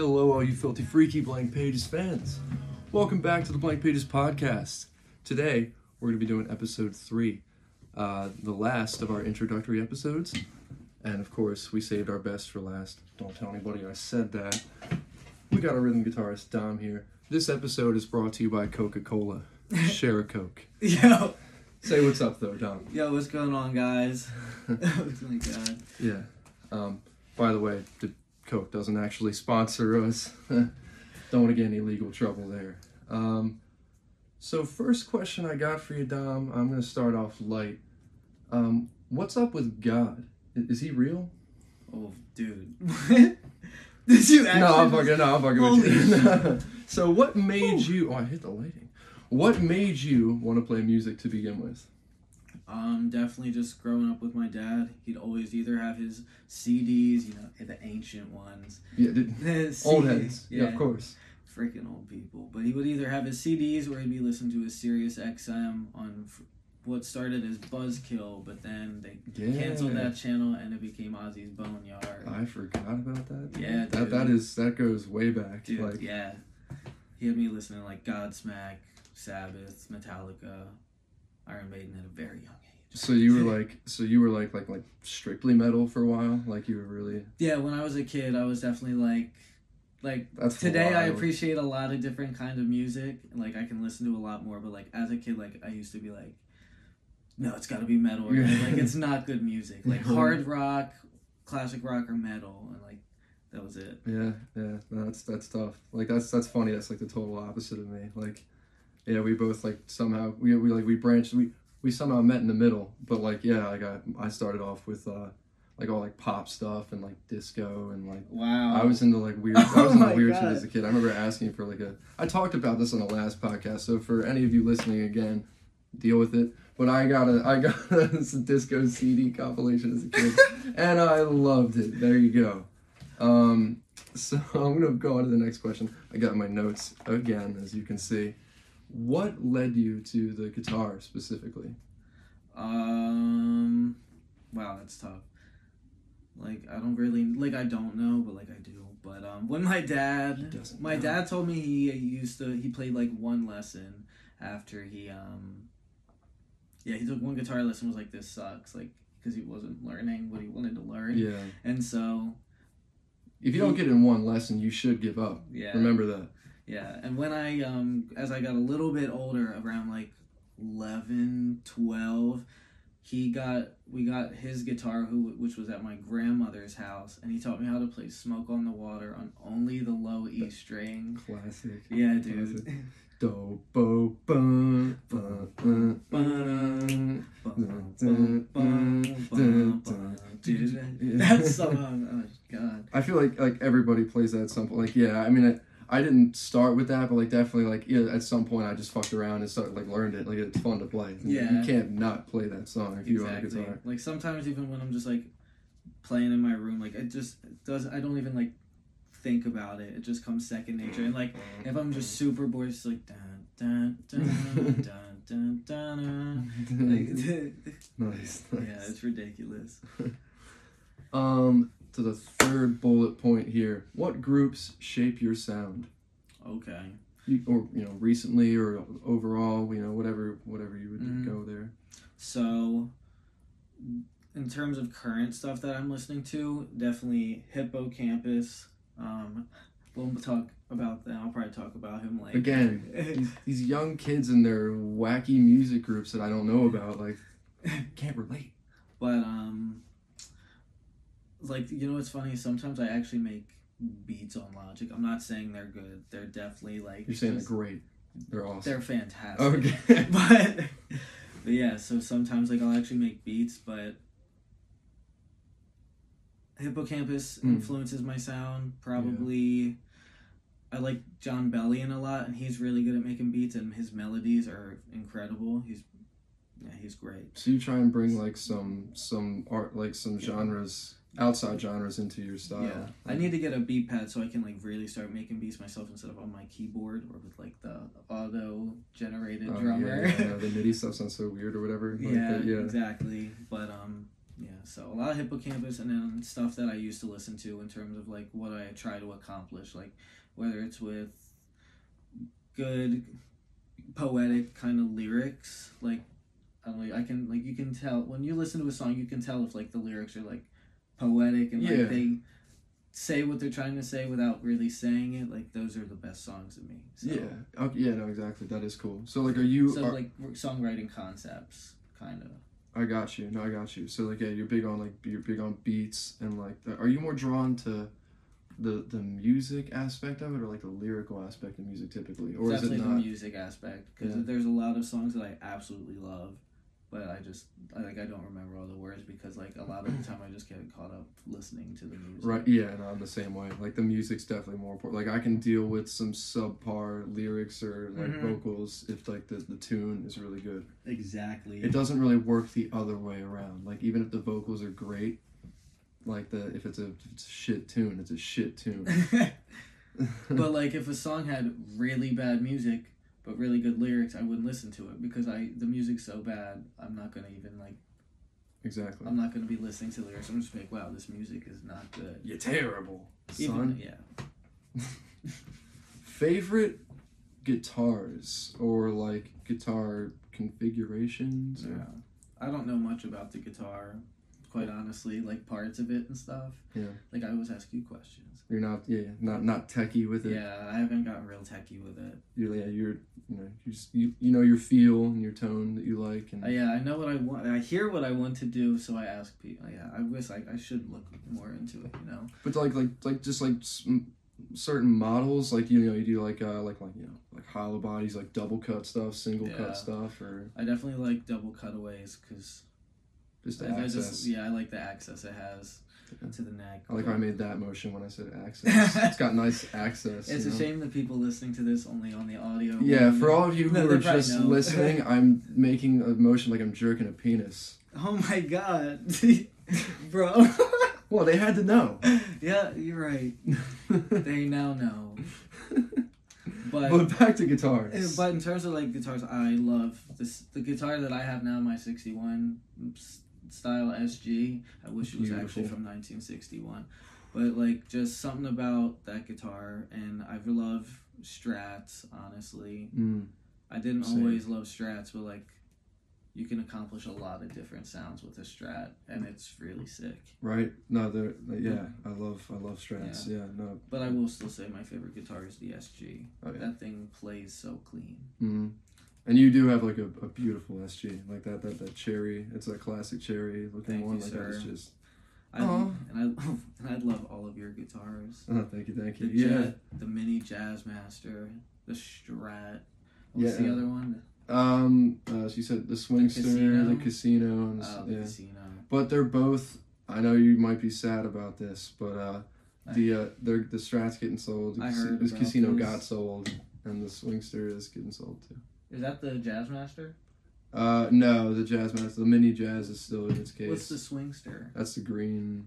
Hello, all you filthy freaky Blank Pages fans. Welcome back to the Blank Pages podcast. Today, we're going to be doing episode three, uh, the last of our introductory episodes. And of course, we saved our best for last. Don't tell anybody I said that. We got our rhythm guitarist, Dom, here. This episode is brought to you by Coca Cola. Share a Coke. Yo, Say what's up, though, Dom. yo, what's going on, guys? oh my god. Yeah. Um, by the way, the Coke doesn't actually sponsor us. Don't want to get any legal trouble there. Um, so first question I got for you, Dom. I'm gonna start off light. Um, what's up with God? Is he real? Oh, dude. Did you actually? no, I'm fucking. No, I'm fucking with you. so what made you? Oh, I hit the lighting. What made you want to play music to begin with? Um, definitely just growing up with my dad. He'd always either have his CDs, you know, the ancient ones. Yeah, The old heads. Yeah, of course. Freaking old people. But he would either have his CDs or he'd be listening to his Sirius XM on what started as Buzzkill, but then they Yeah. canceled that channel and it became Ozzy's Boneyard. I forgot about that. Yeah, that that dude. is that goes way back. Dude, like yeah. He had me listening to like Godsmack, Sabbath, Metallica, Iron Maiden at a very young age. So you were like, so you were like, like, like strictly metal for a while. Like you were really. Yeah, when I was a kid, I was definitely like, like That's today I appreciate a lot of different kind of music. Like I can listen to a lot more, but like as a kid, like I used to be like, no, it's got to be metal. Or, like it's not good music. Like hard rock, classic rock, or metal, and like that was it. Yeah, yeah. No, that's that's tough. Like that's that's funny. That's like the total opposite of me. Like, yeah, we both like somehow we we like we branched. We we somehow met in the middle. But like, yeah, like I I started off with uh like all like pop stuff and like disco and like. Wow. I was into like weird. I was Oh into my weird God. shit as a kid. I remember asking for like a. I talked about this on the last podcast. So for any of you listening again, deal with it. But I got a I got a disco CD compilation as a kid, and I loved it. There you go. Um, so I'm gonna go on to the next question. I got my notes again, as you can see. What led you to the guitar specifically? Um, wow, that's tough. Like I don't really like I don't know, but like I do. But um, when my dad, my know. dad told me he used to he played like one lesson after he um, yeah, he took one guitar lesson. Was like this sucks, like because he wasn't learning what he wanted to learn, Yeah. and so If you don't get in one lesson, you should give up. yeah, Remember that. Yeah, and when I um as I got a little bit older, around like 11, 12, he got we got his guitar who which was at my grandmother's house and he taught me how to play Smoke on the Water on only the low E string. Classic. Yeah, dude. Do bo bum bum bum bum. Dude, that song, oh god. I feel like like everybody plays that at some point. Like yeah, I mean I, didn't start with that, but like definitely like yeah, at some point I just fucked around and started like learned it. Like it's fun to play. Yeah. you can't not play that song if you own a guitar. Like sometimes even when I'm just like playing in my room, like it just does. I don't even like think about it. It just comes second nature. And like if I'm just super bored, it's like dun dun dun dun dun dun. dun. Like, nice, nice. yeah, it's ridiculous. Um, to the third bullet point here. What groups shape your sound? Okay. You, or you know, recently or overall, you know, whatever, whatever you would Mhm. go there. So, in terms of current stuff that I'm listening to, definitely Hippo Campus. Um, we'll talk about that. I'll probably talk about him like Again, these, these young kids and their wacky music groups that I don't know about, like, can't relate. But um, like you know what's funny? Sometimes I actually make beats on Logic. I'm not saying they're good. They're definitely like You're saying they're great. They're awesome. they're fantastic. okay. but but yeah, so sometimes like I'll actually make beats, but Hippo Campus Mm. influences my sound. Probably I like Jon Bellion a lot, and he's really good at making beats, and his melodies are incredible. He's yeah, he's great. so you try and bring like some some art, like some genres, outside genres into your style. Yeah, I need to get a beat pad so I can like really start making beats myself instead of on my keyboard or with like the auto generated Oh, drummer. Yeah, yeah, the MIDI stuff sounds so weird or whatever. Like yeah, that, yeah. exactly. But um, yeah, so a lot of Hippo Campus and then stuff that I used to listen to in terms of like what I try to accomplish, like whether it's with good poetic kind of lyrics, like I don't know, I can like you can tell when you listen to a song, you can tell if like the lyrics are like poetic and Yeah. like they say what they're trying to say without really saying it. Like those are the best songs to me. So, Yeah. Okay, yeah. No. Exactly. That is cool. So like, are you? So are- like songwriting concepts, kind of. I got you. No, I got you. So like, yeah, you're big on like you're big on beats and like. The, are you more drawn to the the music aspect of it or like the lyrical aspect of music typically, or is Definitely it the music aspect because Yeah. there's a lot of songs that I absolutely love, but I just I, like I don't remember all the words because like a lot of the time I just get caught up listening to the music. Right. Yeah. No, I'm the same way. Like the music's definitely more important. Like I can deal with some subpar lyrics or like Mhm. vocals if like the the tune is really good. Exactly. It doesn't really work the other way around. Like even if the vocals are great, like the if it's a, if it's a shit tune, it's a shit tune. but like if a song had really bad music but really good lyrics, I wouldn't listen to it because I the music's so bad. I'm not gonna even like exactly. I'm not gonna be listening to lyrics. I'm just like, wow, this music is not good. You're terrible, Even son. yeah. Favorite guitars or like guitar configurations? or- Yeah. I don't know much about the guitar, quite honestly, like parts of it and stuff. Yeah. Like I always ask you questions. You're not yeah not not techie with it. Yeah, I haven't gotten real techie with it. You're yeah you're you know you just, you you know your feel and your tone that you like and Uh, yeah, I know what I want. I hear what I want to do, so I ask people. Yeah, I wish like I should look more into it. You know. but like like like just like certain models like you know you do like uh like like you know like hollow bodies like double cut stuff single Yeah. cut stuff or I definitely like double cutaways because just I, I just yeah I like the access it has Yeah. to the neck. I like how I made that motion when I said access. it's got nice access. It's a know? shame that people listening to this only on the audio. Yeah, for all of you who No, are just know. listening, I'm making a motion like I'm jerking a penis. Oh my god, bro. Well, they had to know. yeah, you're right. They now know. But but back to guitars. But in terms of like guitars, I love this. The guitar that I have now, my '61 s- style SG. I wish it was actually from 1961. But like, just something about that guitar, and I love Strats. Honestly, Mm, I didn't Same. always love Strats, but like, you can accomplish a lot of different sounds with a Strat, and it's really sick. right? No, they're yeah. I love I love Strats. Yeah, no. But I will still say my favorite guitar is the SG. Oh, yeah. That thing plays so clean. Mm. And you do have like a, a beautiful SG, like that that that cherry. It's a classic cherry looking Thank one. you, like that is sir. just. I, Aw. and I and I love all of your guitars. Oh, thank you, thank The you. Yeah. Jet, the Mini Jazzmaster, the Strat. What's the other one? Um, uh, she said the Swingster, Casino? the Casino, and Oh, the yeah. Casino. But they're both. I know you might be sad about this, but uh, the uh, they're the Strats getting sold. The I heard this Casino this. got sold, and the Swingster is getting sold too. Is that the Jazzmaster? Uh, no, the Jazzmaster, the Mini Jazz is still in its case. What's the Swingster? That's the green.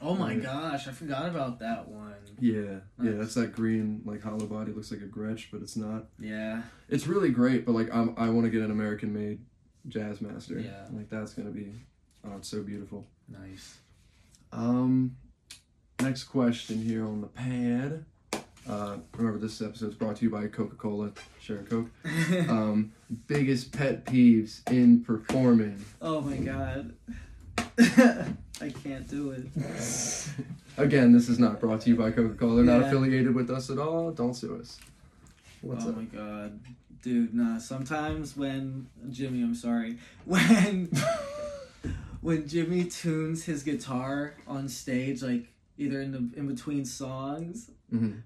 Oh my Right. gosh, I forgot about that one. Yeah, yeah, that's that green like hollow body. Looks like a Gretsch, but it's not. Yeah. It's really great, but like I'm, I want to get an American made Jazzmaster. Yeah. like that's gonna be. Oh, it's so beautiful. Nice. Um, next question here on the pad. Uh, remember this episode is brought to you by Coca Cola. Share a Coke. Um, biggest pet peeves in performing. oh my god. I can't do it. Again, this is not brought to you by Coca Cola. They're not affiliated with us at all. Don't sue us. What's oh up? my god. Dude, nah, sometimes when Jimmy, I'm sorry. When when Jimmy tunes his guitar on stage like either in the in between songs, Mhm.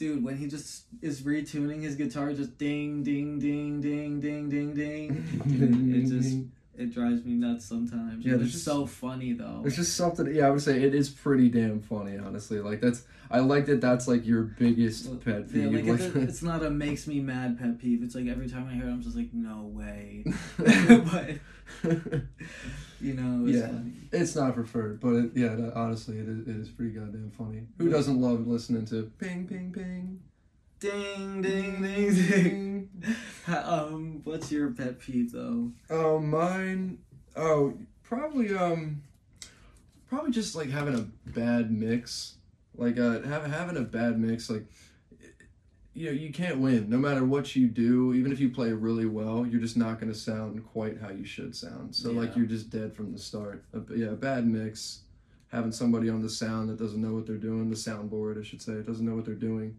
Dude, when he just is retuning his guitar just ding ding ding ding ding ding ding. Dude, it just it drives me nuts sometimes. Yeah, Yeah, it's just- so funny though. It's just something. Yeah, I would say it is pretty damn funny. Honestly, like that's. I like that. That's like your biggest Well, pet Yeah, peeve. like like, it's, it's not a makes me mad pet peeve. It's like every time I hear it, I'm just like, no way. but you know, it's Yeah. funny. It's not preferred, but it, yeah, that, honestly, it is, it is pretty goddamn funny. Who Yeah. doesn't love listening to ping, ping, ping, Ding ding ding ding. um, what's your pet peeve though? Oh, mine. Oh, probably. Um, probably just like having a bad mix, like uh, have, having a bad mix, like you know, you can't win no matter what you do. Even if you play really well, you're just not going to sound quite how you should sound. So like you're just dead from the start. A, yeah, a bad mix. Having somebody on the sound that doesn't know what they're doing, the soundboard, I should say, doesn't know what they're doing.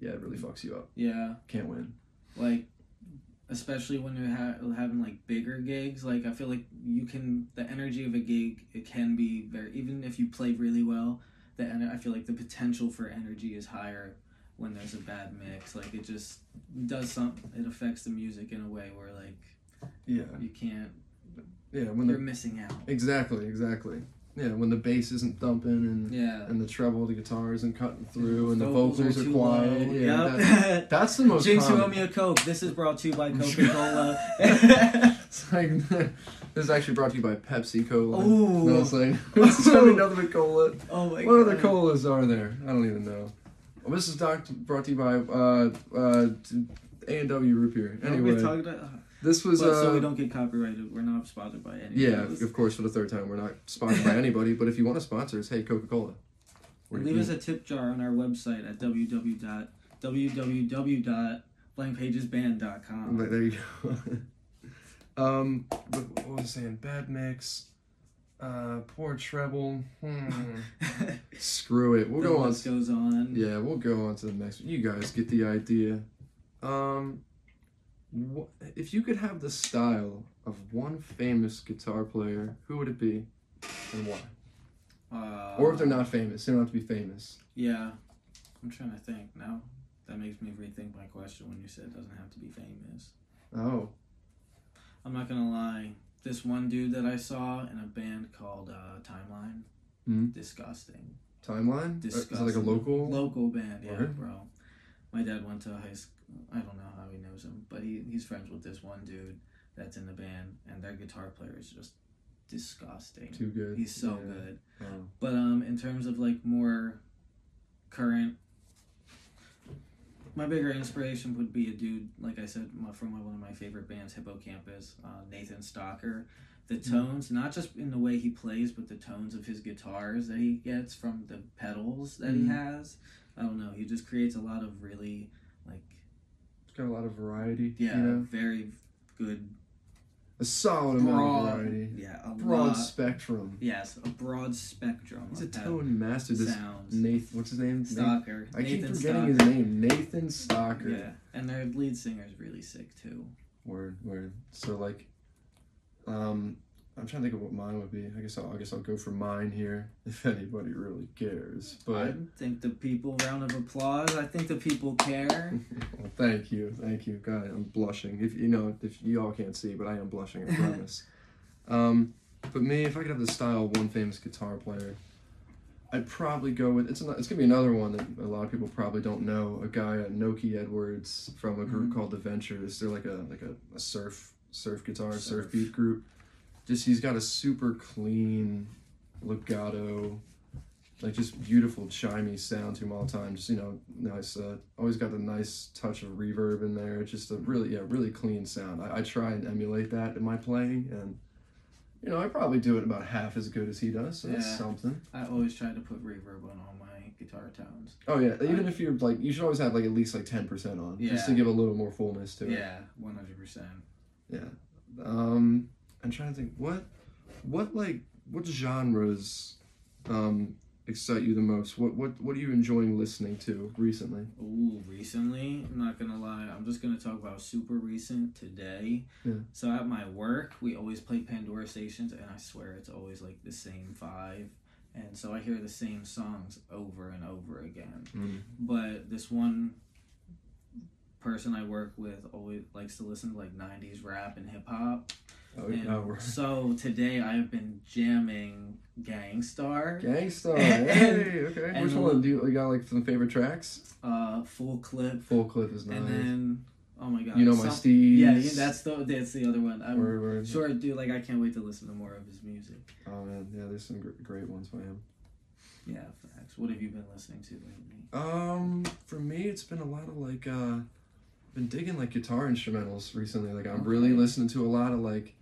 Yeah, it really fucks you up. Yeah, Can't win. like especially when you're ha- having like bigger gigs. Like I feel like you can the energy of a gig it can be very even if you play really well. The I feel like the potential for energy is higher when there's a bad mix. Like it just does some. It affects the music in a way where like Yeah, you can't. yeah. When You're the missing out. exactly, exactly. Yeah, when the bass isn't thumping and Yeah. and the treble, the guitar isn't cutting through, and the Vocals vocals, are, too quiet. low. Yeah, Yep. that- that's the most. Jinx, you common. owe me a Coke. This is brought to you by Coca Cola. It's like this is actually brought to you by Pepsi Cola. Ooh. No, it's like it's another cola. oh my god What god. other colas are there? I don't even know. Well, this is doc- brought to you by uh uh A and W root beer. Anyway, about? this was But uh so we don't get copyrighted. We're not sponsored by any. yeah, of of course for the third time we're not sponsored by anybody, but if you want to sponsor us, hey Coca Cola. Leave us a tip jar on our website at www. www.blankpagesband.com. There you go. um, what was I saying? Bad mix. Uh, poor treble. Hmm. Screw it. We'll the go on. goes on. Yeah, we'll go on to the next. one. You guys get the idea. Um, wh- if you could have the style of one famous guitar player, who would it be, and why? Uh, Or if they're not famous, they don't have to be famous. Yeah, I'm trying to think now. That makes me rethink my question when you said it doesn't have to be famous. Oh, I'm not gonna lie. This one dude that I saw in a band called uh, Timeline, Hmm. disgusting. Timeline. Uh, Is Disgusting. it like a local? Local band, yeah, Word? bro. My dad went to high school. I don't know how he knows him, but he, he's friends with this one dude that's in the band, and their guitar player is just disgusting. Too good. He's so Yeah. good. Oh. But um, in terms of like more current, my bigger inspiration would be a dude like I said my, from one of my favorite bands, Hippo Campus, uh, Nathan Stocker. The Mm-hmm. tones, not just in the way he plays, but the tones of his guitars that he gets from the pedals that Mhm. he has. I don't know. He just creates a lot of really like It's got a lot of variety. yeah, You know? very good A solid amount of variety. yeah Broad spectrum. yes a broad spectrum. He's a tone master. This sounds. Nathan. What's his name? Stocker. I keep forgetting Stocker. his name. Nathan Stocker. Yeah, and their lead singer is really sick too. Word, word. So like, um, I'm trying to think of what mine would be. I guess I'll, I guess I'll go for mine here, if anybody really cares. But I think the people round of applause. I think the people care. well, thank you, thank you. God, I'm blushing. If you know, if you all can't see, but I am blushing. I promise. um, but me, if I could have the style of one famous guitar player, I'd probably go with it's. An, it's gonna be another one that a lot of people probably don't know. A guy, uh, Nokie Edwards, from a group Mhm. called The Ventures. They're like a like a, a surf surf guitar surf. Surf. beat group. Just he's got a super clean legato, like just beautiful chimey sound to him all the time. Just you know, nice. Uh, always got the nice touch of reverb in there. Just a really yeah really clean sound. I, I try and emulate that in my playing and. You know, I probably do it about half as good as he does, so that's something. I always try to put reverb on all my guitar tones. Oh yeah, even if you're like, you should always have like at least like ten percent on, just to give a little more fullness to it. Yeah, one hundred percent. Yeah, um, I'm trying to think what, what like what genres, um, excite you the most? What what what are you enjoying listening to recently? Ooh, recently, I'm not gonna lie, I'm just gonna talk about super recent today. Yeah. So at my work, we always play Pandora stations, and I swear it's always like the same five. And so I hear the same songs over and over again. Mm. But this one person I work with always likes to listen to like 90s rap and hip hop. Oh, no, we're so today I have been jamming Gang Starr, Gangstar. And- hey, okay. and- Which one do you, you got? Like some favorite tracks? uh, Full Clip, Full clip is nice. and then oh my god, you know my Steez. Yeah, yeah, that's the that's the other one. I'm Word, word. sure, dude. Like I can't wait to listen to more of his music. Oh man, yeah, there's some gr- great ones by him. Yeah, facts. What have you been listening to lately? Um, for me, it's been a lot of like, uh, been digging like guitar instrumentals recently. Like, I'm really listening to a lot of like,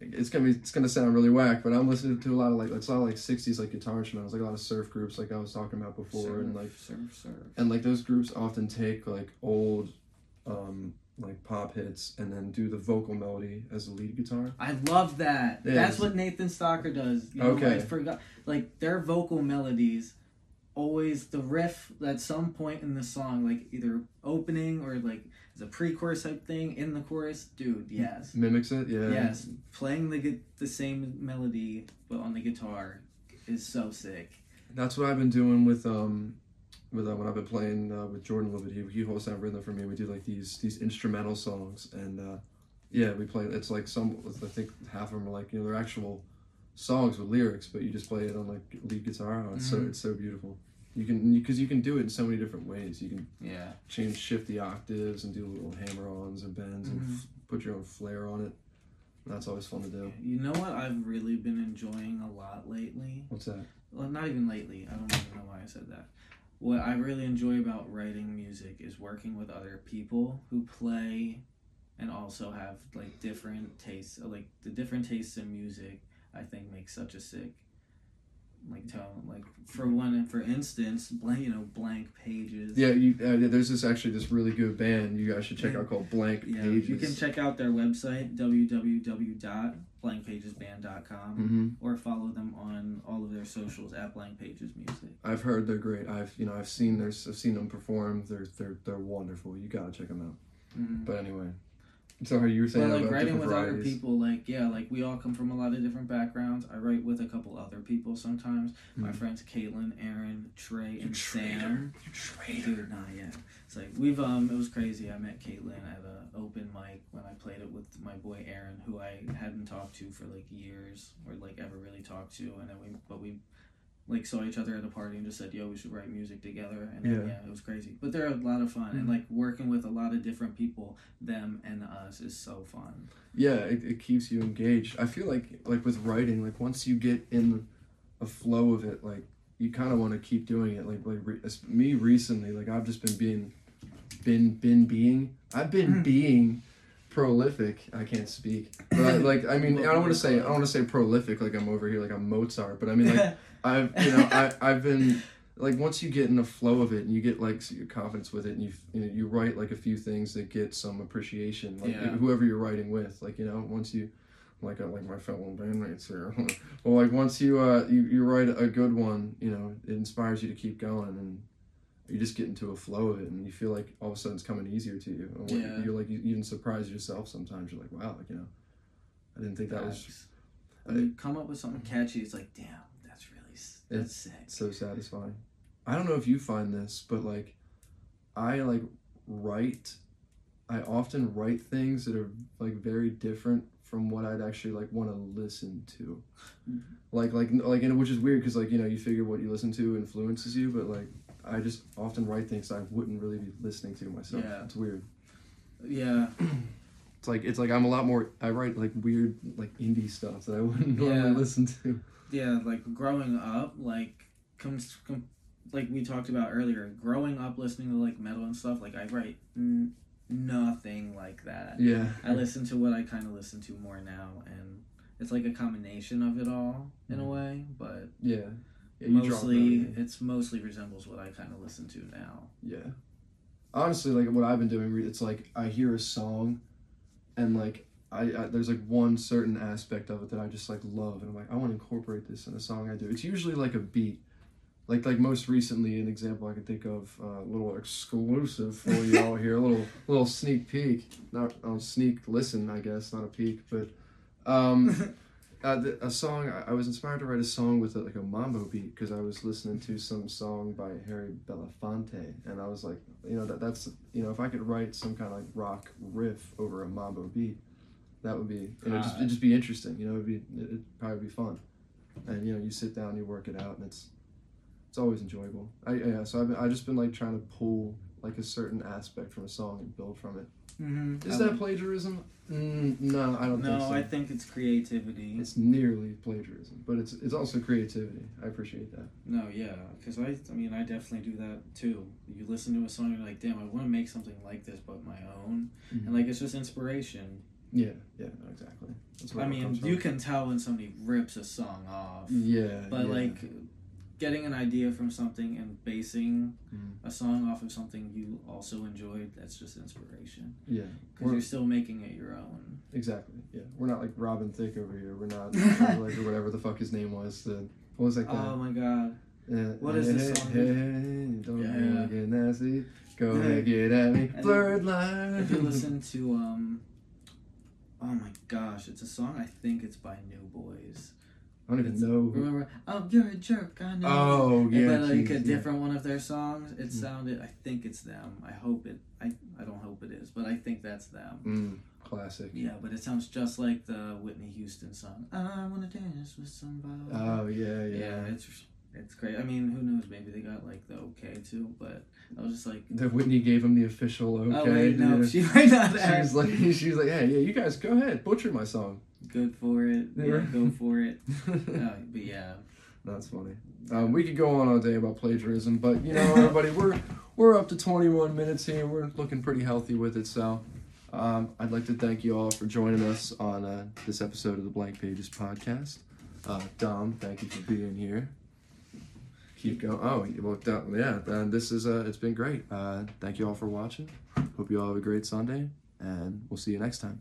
it's gonna be it's gonna sound really whack, but I'm listening to a lot of like it's a lot of like '60s like guitar instrumentals, like a lot of surf groups, like I was talking about before, surf, and like surf, surf. and like those groups often take like old, um, like pop hits and then do the vocal melody as the lead guitar. I love that. Yeah, That's what Nathan Stocker does. You know, Okay. I forgot. Like their vocal melodies, always the riff at some point in the song, like either opening or like a pre-chorus type thing in the chorus. Dude, yes, Mimics it, yeah. yes. Playing the the same melody but on the guitar is so sick. That's what I've been doing with um, with uh, when I've been playing uh, with Jordan a little bit. He he holds down rhythm for me. We do like these these instrumental songs, and uh, yeah, we play. It's like some. I think half of them are like you know they're actual songs with lyrics, but you just play it on like lead guitar. Oh, it's so Mhm. it's so beautiful. You can because you, can do it in so many different ways. You can Yeah. change shift the octaves and do little hammer-ons and bends and Mhm. f- put your own flair on it. That's always fun to do. You know what I've really been enjoying a lot lately? What's that? well, not even lately. I don't even know why I said that. What I really enjoy about writing music is working with other people who play and also have like different tastes. Like the different tastes in music, I think makes such a sick like tell Like for one, for instance, blank you know blank pages. Yeah, you, uh, there's this actually this really good band you guys should check out called Blank Yeah, Pages. you can check out their website www.blankpagesband.com hmm or follow them on all of their socials at Blank Pages Music. I've heard they're great. I've you know I've seen their I've seen them perform. They're they're they're wonderful. You gotta check them out. Mhm. But anyway, sorry you were saying But like about writing with other people, like yeah, like we all come from a lot of different backgrounds. I write with a couple other people sometimes. My Mhm. friends Caitlin, Aaron, Trey, You and traitor. Sam. You traitor. Dude, not yet. It's like we've um, it was crazy. I met Caitlin at a open mic when I played it with my boy Aaron, who I hadn't talked to for like years or like ever really talked to, and then we but we like saw each other at a party and just said, "Yo, we should write music together." And then, Yeah. yeah, it was crazy. But they're a lot of fun, and Mhm. like working with a lot of different people, them and us, is so fun. Yeah, it, it keeps you engaged. I feel like like with writing, like once you get in a flow of it, like you kind of want to keep doing it. Like like re- me recently, like I've just been being, been been being. I've been Mhm. being prolific. I can't speak, but I, like I mean I don't want to say I don't want to say prolific like I'm over here like I'm Mozart, but I mean like I've you know I I've been like once you get in the flow of it and you get like your confidence with it and you you, know, you write like a few things that get some appreciation like Yeah. whoever you're writing with like you know once you like uh, like my fellow bandmates here well like once you uh you, you write a good one you know it inspires you to keep going and you just get into a flow of it and you feel like all of a sudden it's coming easier to you and Yeah. you're like you even surprise yourself sometimes you're like wow like you know I didn't think that was Facts. When you come up with something catchy, it's like, damn, that's really that's sick. so satisfying. I don't know if you find this, but like I like write I often write things that are like very different from what I'd actually like want to listen to. Mm-hmm. Like like like and which is weird cuz like you know you figure what you listen to influences you, but like I just often write things I wouldn't really be listening to myself. Yeah. It's weird. Yeah, It's like it's like I'm a lot more I write like weird like indie stuff that I wouldn't normally Yeah. listen to. yeah. Like growing up, like comes com- like we talked about earlier. Growing up, listening to like metal and stuff. Like I write n- nothing like that. Yeah. I listen to what I kind of listen to more now, and it's like a combination of it all in a Mhm. way, but Yeah. Mostly yeah. it's mostly resembles what I kind of listen to now. Yeah. Honestly, like what I've been doing, it's like I hear a song, and like I, I there's like one certain aspect of it that I just like love, and I'm like I want to incorporate this in a song I do. It's usually like a beat. Like like most recently, an example I could think of, uh, a little exclusive for you all here, a little little sneak peek, not a sneak listen, I guess, not a peek, but um, uh, the, a song I, I was inspired to write a song with like a mambo beat because I was listening to some song by Harry Belafonte and I was like you know that that's you know if I could write some kind of like rock riff over a mambo beat that would be you know just it'd just be interesting you know it'd be it'd probably be fun. And you know you sit down you work it out and it's it's always enjoyable. I yeah so I've been, I just been like trying to pull like a certain aspect from a song and build from it Mm-hmm. is that plagiarism mm, no I don't no? think so I think it's creativity. it's nearly plagiarism, but it's it's also creativity. I appreciate that. No, yeah, because I, I mean, I definitely do that too. You listen to a song, you're like, damn, I want to make something like this, but my own, and like it's just inspiration. Yeah, yeah, no, exactly. That's where I mean, you from. can tell when somebody rips a song off. Yeah, But yeah. like getting an idea from something and basing Mm. a song off of something you also enjoyed, that's just inspiration. yeah, Because you're still making it your own. exactly. Yeah, we're not like Robin Thicke over here. We're not like or whatever the fuck his name was. The what was that guy? Oh my god. Uh, what is hey, this song? Hey, hey, don't Yeah, get nasty. Go ahead, get at me. Blurred line. If you listen to um Oh my gosh, it's a song I think it's by New Boyz. I don't even It's- know. Who... Remember, oh you're a jerk, I know. Oh yeah, but like geez, a yeah. different one of their songs, it Mm. sounded. I think it's them. I hope it. I I don't hope it is, but I think that's them. Mm, classic. Yeah, but it sounds just like the Whitney Houston song. I wanna dance with somebody. Oh yeah, yeah. yeah, it's it's great. I mean, who knows? Maybe they got like the okay too, but I was just like, The Whitney gave him the official okay. oh wait, no, yeah. she might not like, she's like, hey, yeah, you guys go ahead, butcher my song. Good for it. Yeah, go for it. Uh, but yeah, That's funny. Um, we could go on all day about plagiarism, but you know, everybody, we're we're up to 21 minutes here. We're looking pretty healthy with it. So, um, I'd like to thank you all for joining us on uh, this episode of the Blank Pages podcast. Uh, Dom, thank you for being here. Keep going. Oh, you looked up. Yeah, and this is uh, it's been great. Uh, thank you all for watching. Hope you all have a great Sunday, and we'll see you next time.